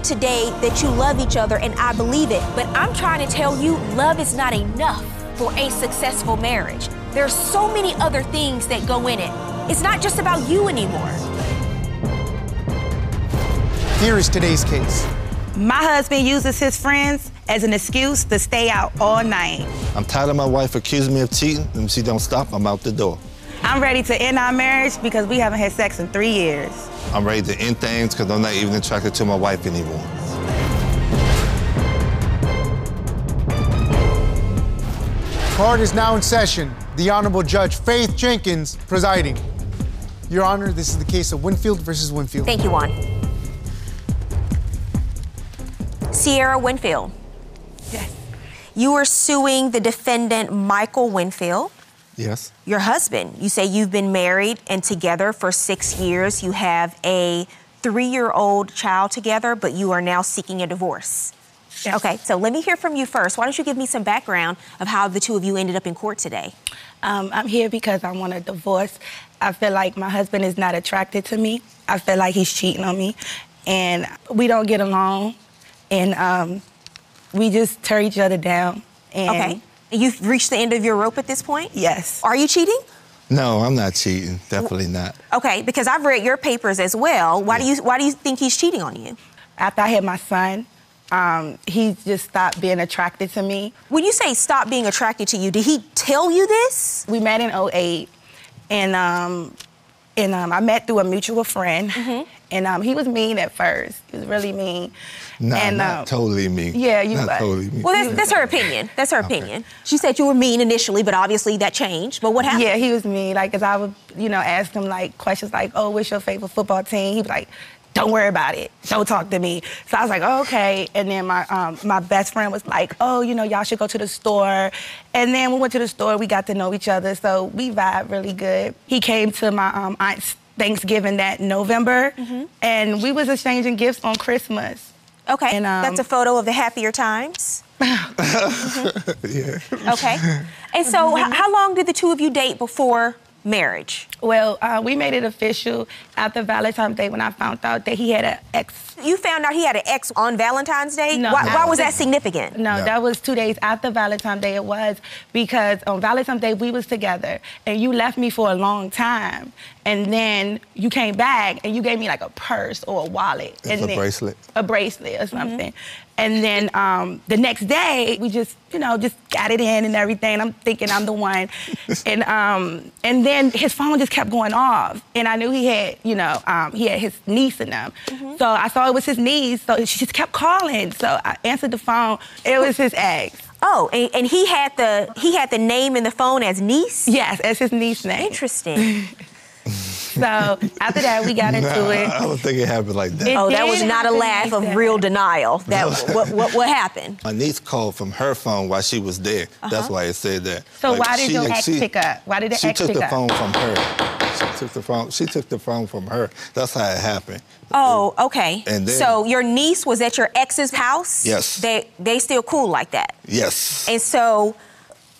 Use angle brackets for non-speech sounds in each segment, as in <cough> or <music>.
You both said today that you love each other, and I believe it. But I'm trying to tell you, love is not enough for a successful marriage. There's so many other things that go in it. It's not just about you anymore. Here is today's case. My husband uses his friends as an excuse to stay out all night. I'm tired of my wife accusing me of cheating, and if she don't stop, I'm out the door. I'm ready to end our marriage because we haven't had sex in three years. I'm ready to end things because I'm not even attracted to my wife anymore. Court is now in session. The Honorable Judge Faith Jenkins presiding. Your Honor, this is the case of Winfield versus Winfield. Thank you, Juan. Cierra Winfield. Yes. You are suing the defendant, Michael Winfield. Yes. Your husband. You say you've been married and together for six years. You have a three year old child together, but you are now seeking a divorce. Yes. Okay, so let me hear from you first. Why don't you give me some background of how the two of you ended up in court today? Um, I'm here because I want a divorce. I feel like my husband is not attracted to me. I feel like he's cheating on me, and we don't get along, and um, we just tear each other down. And Okay. You've reached the end of your rope at this point? Yes. Are you cheating? No, I'm not cheating. Definitely not. Okay, because I've read your papers as well. Why do you why do you think he's cheating on you? After I had my son, um, he just stopped being attracted to me. When you say stop being attracted to you, did he tell you this? We met in 08, and um, and um, I met through a mutual friend. And um, he was mean at first. He was really mean. Nah, and, not um, totally mean. yeah, you Not like- totally mean. Well, that's, that's her opinion. That's her opinion. She said you were mean initially, but obviously that changed. But what happened? Yeah, he was mean. Like, cause I would, you know, ask him like questions like, "Oh, what's your favorite football team?" He'd be like, "Don't worry about it. Don't talk to me." So I was like, oh, "Okay." And then my um, my best friend was like, "Oh, you know, y'all should go to the store." And then we went to the store. We got to know each other, so we vibe really good. He came to my um, aunt's Thanksgiving that November, mm-hmm. and we was exchanging gifts on Christmas. Okay, And, um, that's a photo of the happier times. <laughs> Mm-hmm. <laughs> yeah. Okay. and so, mm-hmm. h- how long did the two of you date before marriage? Well, uh, we made it official after Valentine's Day when I found out that he had an ex You found out he had an ex on Valentine's Day. No. why, No. why was that significant? No, No. that was two days after Valentine's Day. It was because on Valentine's Day we was together, and you left me for a long time, and then you came back and you gave me like a purse or a wallet, and a then- bracelet. a bracelet or something. And then um, the next day we just, you know, just got it in and everything. I'm thinking I'm the one, <laughs> and um, and then his phone just kept going off, and I knew he had, you know, um, he had his niece in them. So I saw it was his niece, so she just kept calling. So I answered the phone. It was his ex. Oh, and, and he had the he had the name in the phone as niece. Yes, as his niece name. Interesting. <laughs> So after that, we got into Nah, it. I don't think it happened like that. Oh, it oh, that was not a laugh like of that. real denial. That <laughs> what what what happened? My niece called from her phone while she was there. That's uh-huh. why it said that. So Like, why did she- your ex she- pick up? Why did the she ex took pick the up? phone from her. She took the phone. She took the phone from her. That's how it happened. Oh, okay. And then- so your niece was at your ex's house. Yes. They they still cool like that. Yes. And so,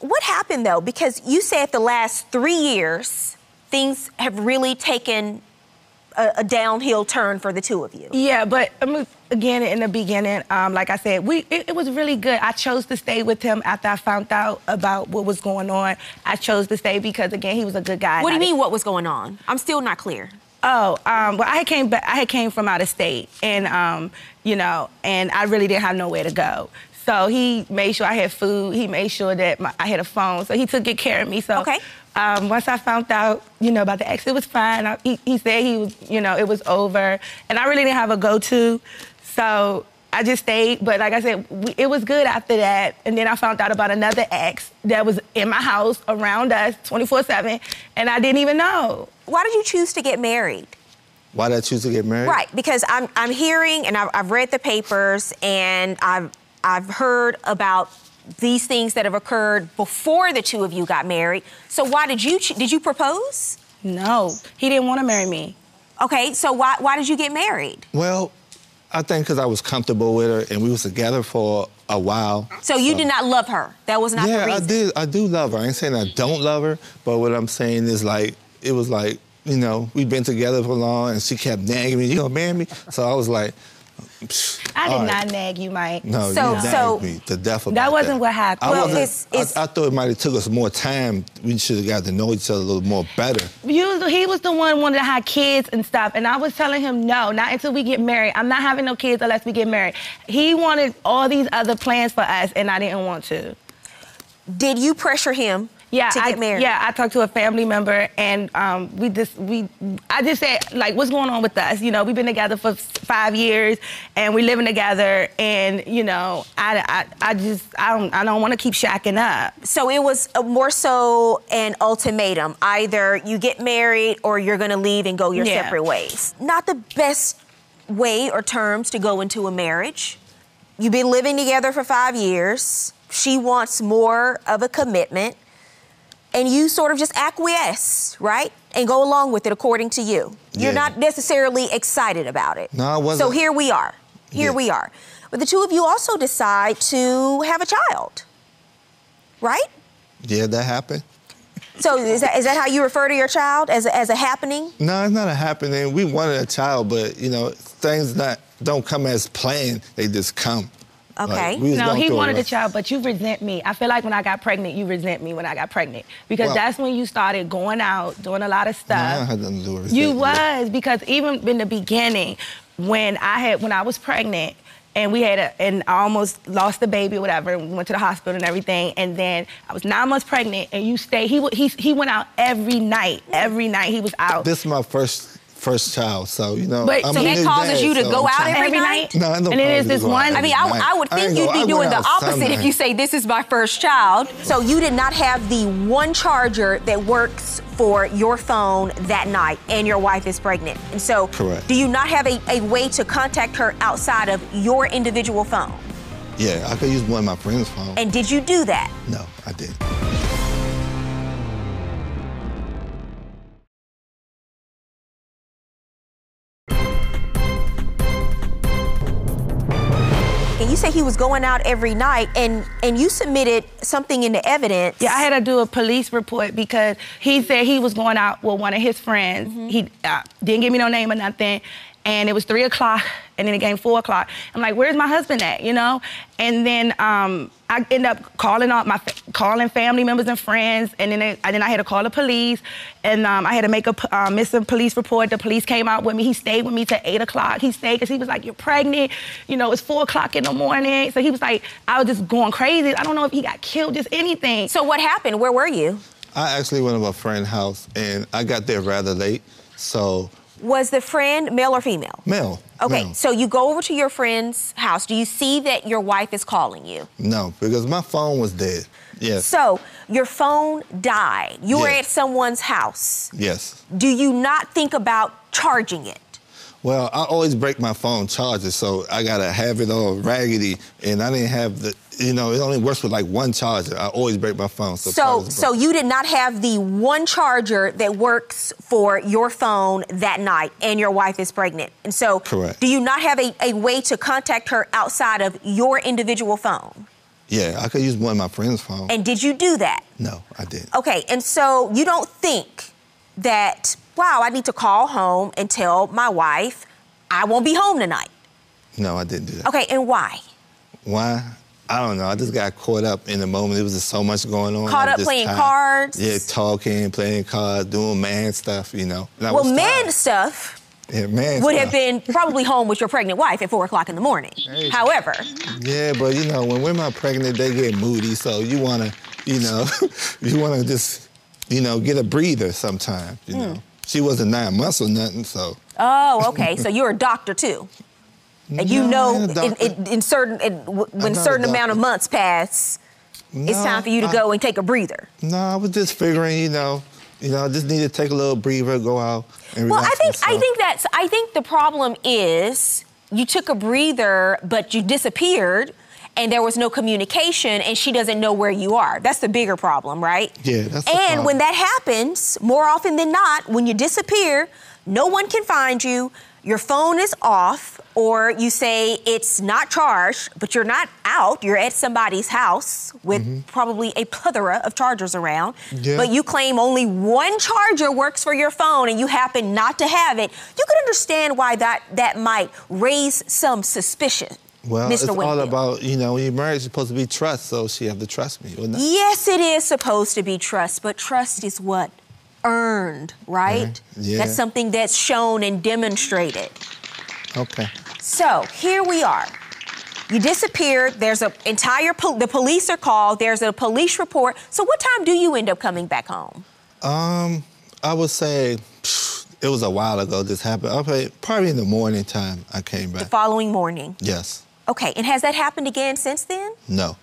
what happened though? Because you said the last three years, things have really taken a, a downhill turn for the two of you. Yeah, but I mean, again, in the beginning, um, like I said, we it, it was really good. I chose to stay with him after I found out about what was going on. I chose to stay because again, he was a good guy. What do you mean? What was going on? I'm still not clear. Oh, um, well, I came back. I had came from out of state, and um, you know, and I really didn't have nowhere to go. So he made sure I had food. He made sure that my, I had a phone. So he took good care of me. So Okay. Um, once I found out, you know, about the ex, it was fine. I, he, he said he was, you know, it was over, and I really didn't have a go-to. So I just stayed. But like I said, we, it was good after that. And then I found out about another ex that was in my house around us 24/7, and I didn't even know. Why did you choose to get married? why did I choose to get married? Right, because I'm I'm hearing and I've, I've read the papers and I've I've heard about these things that have occurred before the two of you got married. So why did you did you propose? No, he didn't want to marry me. Okay, so why why did you get married? Well, I think because I was comfortable with her and we was together for a while. So you did not love her. That was not the yeah, I reason. did. I do love her. I ain't saying I don't love her, but what I'm saying is like it was like you know, we've been together for long, and she kept nagging me, you gonna marry me? So I was like, psh, I did all not nag you, Mike. No, So- you nagged so- me to death about That wasn't what happened. I, Well, it's- it's- I, I thought it might have took us more time. We should have got to know each other a little more better. You, he was the one wanted to have kids and stuff, and I was telling him no, not until we get married. I'm not having no kids unless we get married. He wanted all these other plans for us, and I didn't want to. Did you pressure him Yeah, to I, married? yeah. I talked to a family member, and um, we just we. I just said like, what's going on with us? You know, we've been together for five years, and we're living together, and you know, I, I, I just I don't I don't want to keep shacking up. So it was a, more so an ultimatum. Either you get married or you're going to leave and go your Yeah. separate ways. Not the best way or terms to go into a marriage. You've been living together for five years. She wants more of a commitment. And you sort of just acquiesce, right? And go along with it according to you. You're Yeah. not necessarily excited about it. No, I wasn't. So here we are. Here Yeah. we are. But the two of you also decide to have a child, right? Yeah, that happened. So is that, is that how you refer to your child as a, as a happening? No, it's not a happening. We wanted a child, but you know, things not don't come as planned. They just come. Okay. we was No, he wanted a child, but you resent me. I feel like when I got pregnant, you resent me when I got pregnant because Well- that's when you started going out, doing a lot of No, I stuff. had to do with You was because even in the beginning, when I had when I was pregnant and we had a and I almost lost the baby or whatever, and we went to the hospital and everything, and then I was nine months pregnant, and you stayed. He he he went out every night. Every night he was out. This is my first first child, so you know. But- I'm so a that new causes dad, you to so go out trying- every night? No, I don't And it is this you to go one- I mean, I. I would think ain't you'd go- be doing the out opposite if you say, This is my first child. So you did not have the one charger that works for your phone that night, and your wife is pregnant. And so, Correct. do you not have a, a way to contact her outside of your individual phone? Yeah, I could use one of my friend's phone. And did you do that? no, I didn't. You say he was going out every night, and and you submitted something in the evidence. Yeah, I had to do a police report because he said he was going out with one of his friends. He uh, didn't give me no name or nothing. And it was three o'clock, and then it came four o'clock. I'm like, "Where's my husband at?" You know. And then um, I end up calling out my calling family members and friends, and then they, and then I had to call the police, and um, I had to make a uh, missing police report. The police came out with me. He stayed with me till eight o'clock. He stayed because he was like, "You're pregnant," you know. It's four o'clock in the morning, so he was like, I was just going crazy. I don't know if he got killed, just anything. So what happened? Where were you? I actually went to my friend's house, and I got there rather late, so Was the friend male or female? Male. Okay, Mel. so you go over to your friend's house. Do you see that your wife is calling you? No, because my phone was dead. Yes. So your phone died. You were at someone's house. yes. Do you not think about charging it? Well, I always break my phone charger, so I gotta have it all raggedy, and I didn't have the. You know, it only works with like one charger. I always break my phone. So, So, so you did not have the one charger that works for your phone that night, and your wife is pregnant. And so, Correct. do you not have a, a way to contact her outside of your individual phone? Yeah, I could use one of my friend's phone. And did you do that? no, I didn't. Okay, and so you don't think that, wow, I need to call home and tell my wife I won't be home tonight. No, I didn't do that. Okay, and why? Why? I don't know. I just got caught up in the moment. There was just so much going on. Caught I up just playing tired. cards? Yeah, talking, playing cards, doing man stuff, you know. And Well, man tired. stuff Yeah, man would stuff. have been probably home with your pregnant wife at four o'clock in the morning. However, Yeah, but you know, when women are pregnant, they get moody. So you wanna, you know, <laughs> you wanna just, you know, get a breather sometimes. You Hmm. know, she wasn't nine months or nothing. So oh, okay, so you're a doctor too. <laughs> And you know, in, in, in certain, in, when a certain amount of months pass, it's time for you to I- go and take a breather. No, I was just figuring, you know, you know, I just need to take a little breather, go out and Well, I relax think I think that's I think the problem is you took a breather, but you disappeared, and there was no communication, and she doesn't know where you are. That's the bigger problem, right? Yeah, that's the And when that happens, more often than not, when you disappear, no one can find you. Your phone is off, or you say it's not charged, but you're not out. You're at somebody's house with mm-hmm. probably a plethora of chargers around, Yeah. but you claim only one charger works for your phone and you happen not to have it. You can understand why that, that might raise some suspicion. Well, Mr. it's all about, you know, when you're married, it's supposed to be trust, so she have to trust me. Yes, it is supposed to be trust, but trust is what? Earned, right? Mhm. Yeah. That's something that's shown and demonstrated. Okay. So here we are. You disappeared. There's an entire, pol- the police are called. There's a police report. So what time do you end up coming back home? Um, I would say it was a while ago this happened. Probably, probably in the morning time I came back. The following morning. Yes. Okay, and has that happened again since then? No.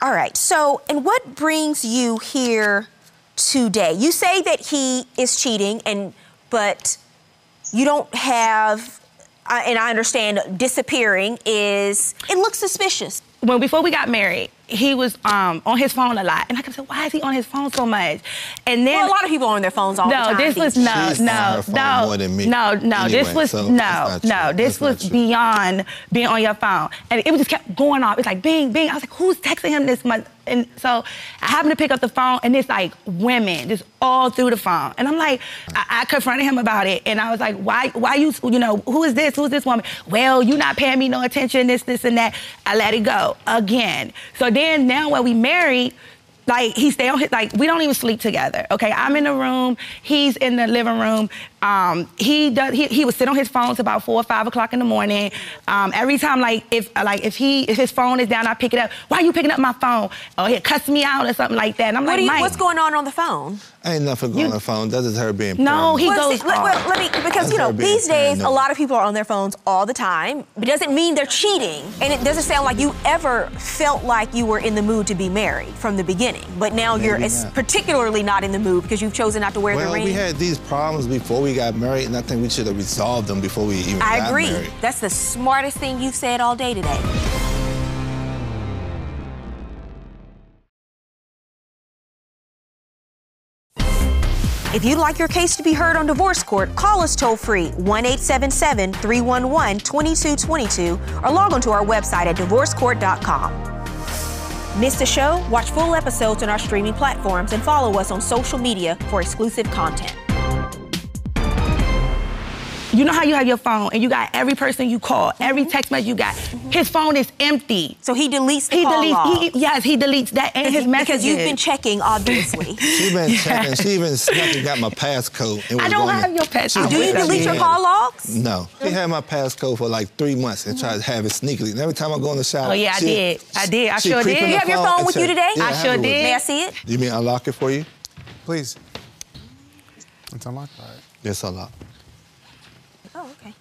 All right. So, and what brings you here today? You say that he is cheating, and but you don't have, uh, and I understand disappearing is it looks suspicious. When before we got married, he was um, on his phone a lot, and I kept saying, "Why is he on his phone so much?" And then Well, a lot of people are on their phones all the time. no, this was these no, She's on no, her phone no, more than me. no, no. this Anyway, was so no, no. This That's was beyond being on your phone, and it just kept going off. It's like bing, bing. I was like, "Who's texting him this much?" And so I happened to pick up the phone, and it's like women just all through the phone, and I'm like, I, I confronted him about it, and I was like, "Why, why you, you know, who is this? Who's this woman? Well, you not paying me no attention. This, this, and that." I let it go again. So then now when we married like he stay on his like we don't even sleep together okay i'm in the room he's in the living room um, he does he, he would sit on his phone till about four or five o'clock in the morning um, every time like if like if he if his phone is down i pick it up why are you picking up my phone or he'll cuss me out or something like that and i'm What like you, Mike, what's going on on the phone? Ain't nothing going on the phone. That is her being No, paranoid. he Well, goes see, let, well, let me because you know That's her being these days a lot of people are on their phones all the time. It doesn't mean they're cheating, and it doesn't sound like you ever felt like you were in the mood to be married from the beginning. But now you're not. particularly not in the mood because you've chosen not to wear Well, the ring. we had these problems before we got married, and I think we should have resolved them before we even I agree. married. That's the smartest thing you've said all day today. If you'd like your case to be heard on divorce court, call us toll free 1 877 311 2222 or log on to our website at divorcecourt.com. Missed the show? Watch full episodes on our streaming platforms and follow us on social media for exclusive content. You know how you have your phone and you got every person you call every mm-hmm. text message you got his phone is empty So he deletes the he call log. deletes he, yes he deletes that and his messages because you've been checking, obviously. <laughs> She's been checking. She even snuck and got my passcode. and I don't going have to- your passcode. Do Do you delete your in. call logs? No. She had my passcode for like three months and tried to have it sneakily. And every time I go in the shower. Oh, yeah, I she- did. I did. I she sure creep did. in You have your phone with you today? Yeah, I have sure did. May I see it? You mean unlock it for you? Please. It's unlocked. All right. Yes, unlock. Oh, okay.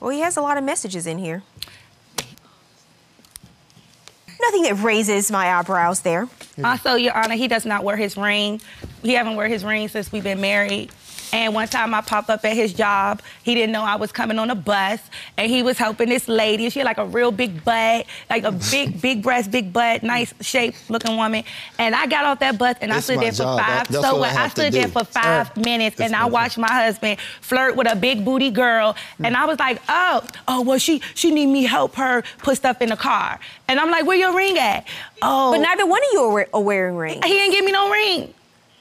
Well, he has a lot of messages in here. Nothing that raises my eyebrows there. Also, Your Honor, he does not wear his ring. He haven't wear his ring since we've been married. And one time I popped up at his job. He didn't know I was coming on a bus, and he was helping this lady. She had like a real big butt, like a big, <laughs> big breast, big butt, nice shaped looking woman. And I got off that bus and I It's stood there for job. five. That- that's so what I what? I stood there for five Sir, minutes, and I my watched my husband flirt with a big booty girl, and I was like, oh, oh, well, she she need me help her put stuff in the car, and I'm like, where your ring at? Oh, But neither one of you are, are wearing rings. he didn't give me no ring.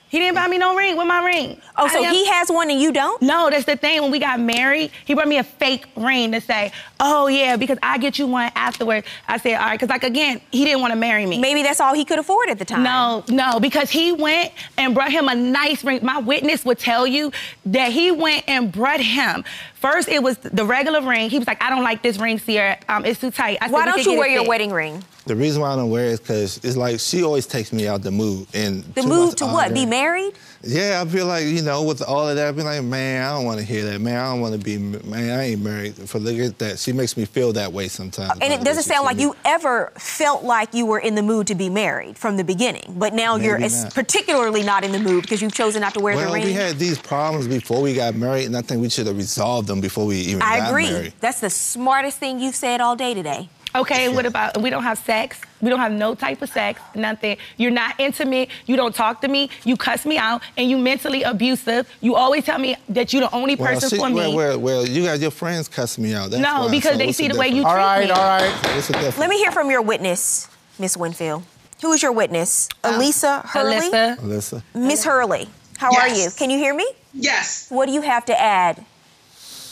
He didn't buy me no ring with my ring. Oh, so he has one and you don't? No, that's the thing. When we got married, he brought me a fake ring to say, "Oh yeah," because I get you one afterwards. I said, "All right," because like again, he didn't want to marry me. Maybe that's all he could afford at the time. No, no, because he went and brought him a nice ring. My witness would tell you that he went and brought him. First, it was the regular ring. He was like, "I don't like this ring, Cierra. Um, it's too tight." I said, Why "We don't you wear your fixed." wedding ring? The reason why I don't wear it is because it's like she always takes me out the mood. And The much to what? Be married? Yeah, I feel like, you know, with all of that, I'd be like, man, I don't want to hear that. Man, I don't want to be, man, I ain't married. For look at that. She makes me feel that way sometimes. And it doesn't sound like me. you ever felt like you were in the mood to be married from the beginning. But now you're Maybe es- not. particularly not in the mood because you've chosen not to wear the Well, ring. we had these problems before we got married, and I think we should have resolved them before we even I got agree. married. That's the smartest thing you've said all day today. Okay, and what about we don't have sex? We don't have no type of sex, nothing. You're not intimate. You don't talk to me. You cuss me out, and you mentally abusive. You always tell me that you're the only Well, person see, for me. well, well, well, you got your friends cussing me out. That's No, why. because So they see the way you difference? All right, all right. What's the difference? Let me hear from your witness, Miss Winfield. Who is your witness? Um, Elisa Hurley? Alyssa, Alyssa. Miss Hurley, how are you? Can you hear me? Yes. What do you have to add?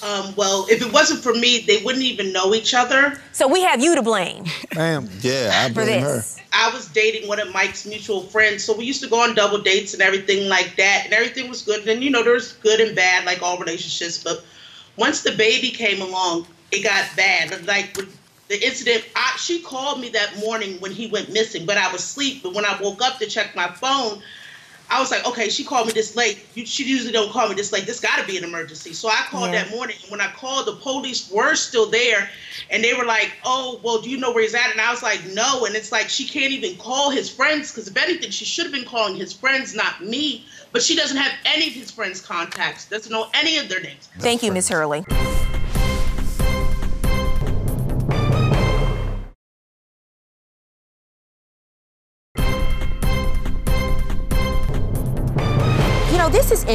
Um, well, if it wasn't for me, they wouldn't even know each other. So we have you to blame Bam. Yeah, I <laughs> for blame her. this. I was dating one of Mike's mutual friends, so we used to go on double dates and everything like that, and everything was good. And you know, there's good and bad, like all relationships. But once the baby came along, it got bad. Like with the incident, I, she called me that morning when he went missing, but I was asleep. But when I woke up to check my phone, I was like, okay, she called me this late. You, she usually don't call me this late. This got to be an emergency. So I called Yeah. that morning. And when I called, the police were still there, and they were like, oh, well, do you know where he's at? And I was like, no. And it's like she can't even call his friends because if anything, she should have been calling his friends, not me. But she doesn't have any of his friends' contacts. Doesn't know any of their names. Thank you, Miss Hurley.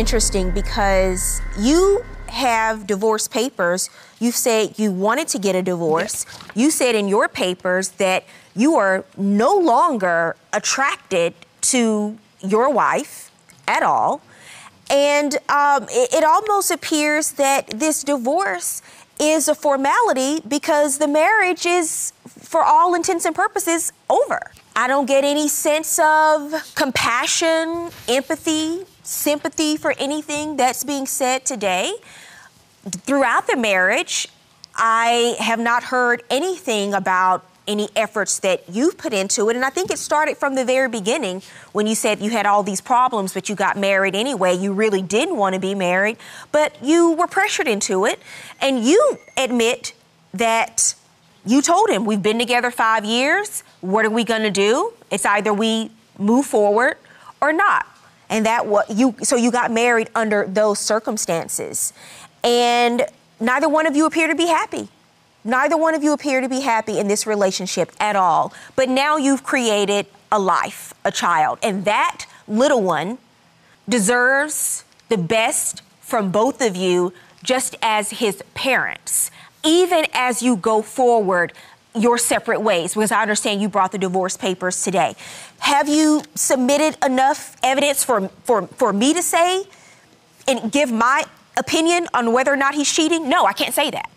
Interesting because you have divorce papers. You say you wanted to get a divorce. You said in your papers that you are no longer attracted to your wife at all. And um, it, it almost appears that this divorce is a formality because the marriage is, for all intents and purposes, over. I don't get any sense of compassion, empathy, sympathy for anything that's being said today. Throughout the marriage, I have not heard anything about any efforts that you've put into it. And I think it started from the very beginning when you said you had all these problems, but you got married anyway. You really didn't want to be married, but you were pressured into it. And you admit that you told him, We've been together five years. What are we going to do? It's either we move forward or not. And that what you so you got married under those circumstances. And neither one of you appear to be happy. Neither one of you appear to be happy in this relationship at all. But now you've created a life, a child, and that little one deserves the best from both of you just as his parents, even as you go forward your separate ways, because I understand you brought the divorce papers today. Have you submitted enough evidence for, for, for me to say and give my opinion on whether or not he's cheating? No, I can't say that.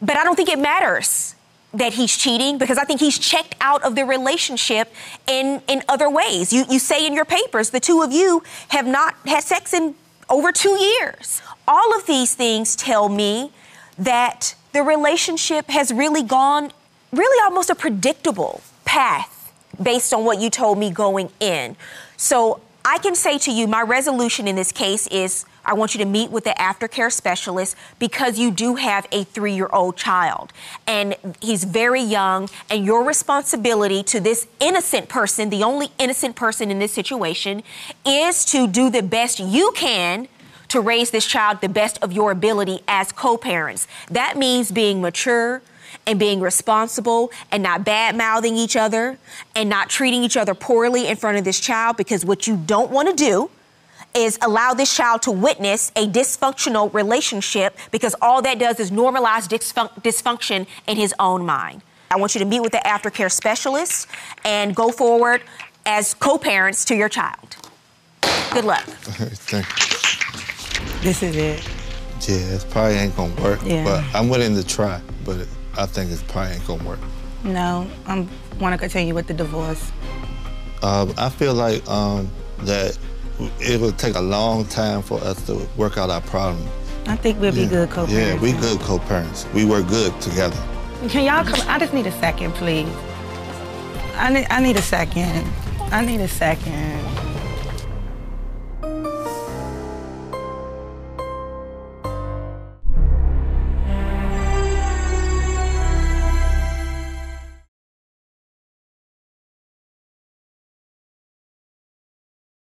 But I don't think it matters that he's cheating because I think he's checked out of the relationship in, in other ways. You, you say in your papers the two of you have not had sex in over two years. All of these things tell me that the relationship has really gone really almost a predictable path based on what you told me going in. So I can say to you, my resolution in this case is I want you to meet with the aftercare specialist because you do have a three year old child and he's very young, and your responsibility to this innocent person, the only innocent person in this situation, is to do the best you can to raise this child the best of your ability as co parents. That means being mature and being responsible and not bad mouthing each other and not treating each other poorly in front of this child because what you don't want to do is allow this child to witness a dysfunctional relationship because all that does is normalize dysfun- dysfunction in his own mind. I want you to meet with the aftercare specialist and go forward as co parents to your child. Good luck. <laughs> Thank you. this is it. Yeah, it probably ain't gonna work. Yeah. But I'm willing to try. But it, I think it probably ain't gonna work. No, I want to continue with the divorce. Um, I feel like um, that it would take a long time for us to work out our problem. I think we'll be good co-parents. Yeah, we good co-parents. We work good together. Can y'all come? I just need a second, please. I need, I need a second. I need a second.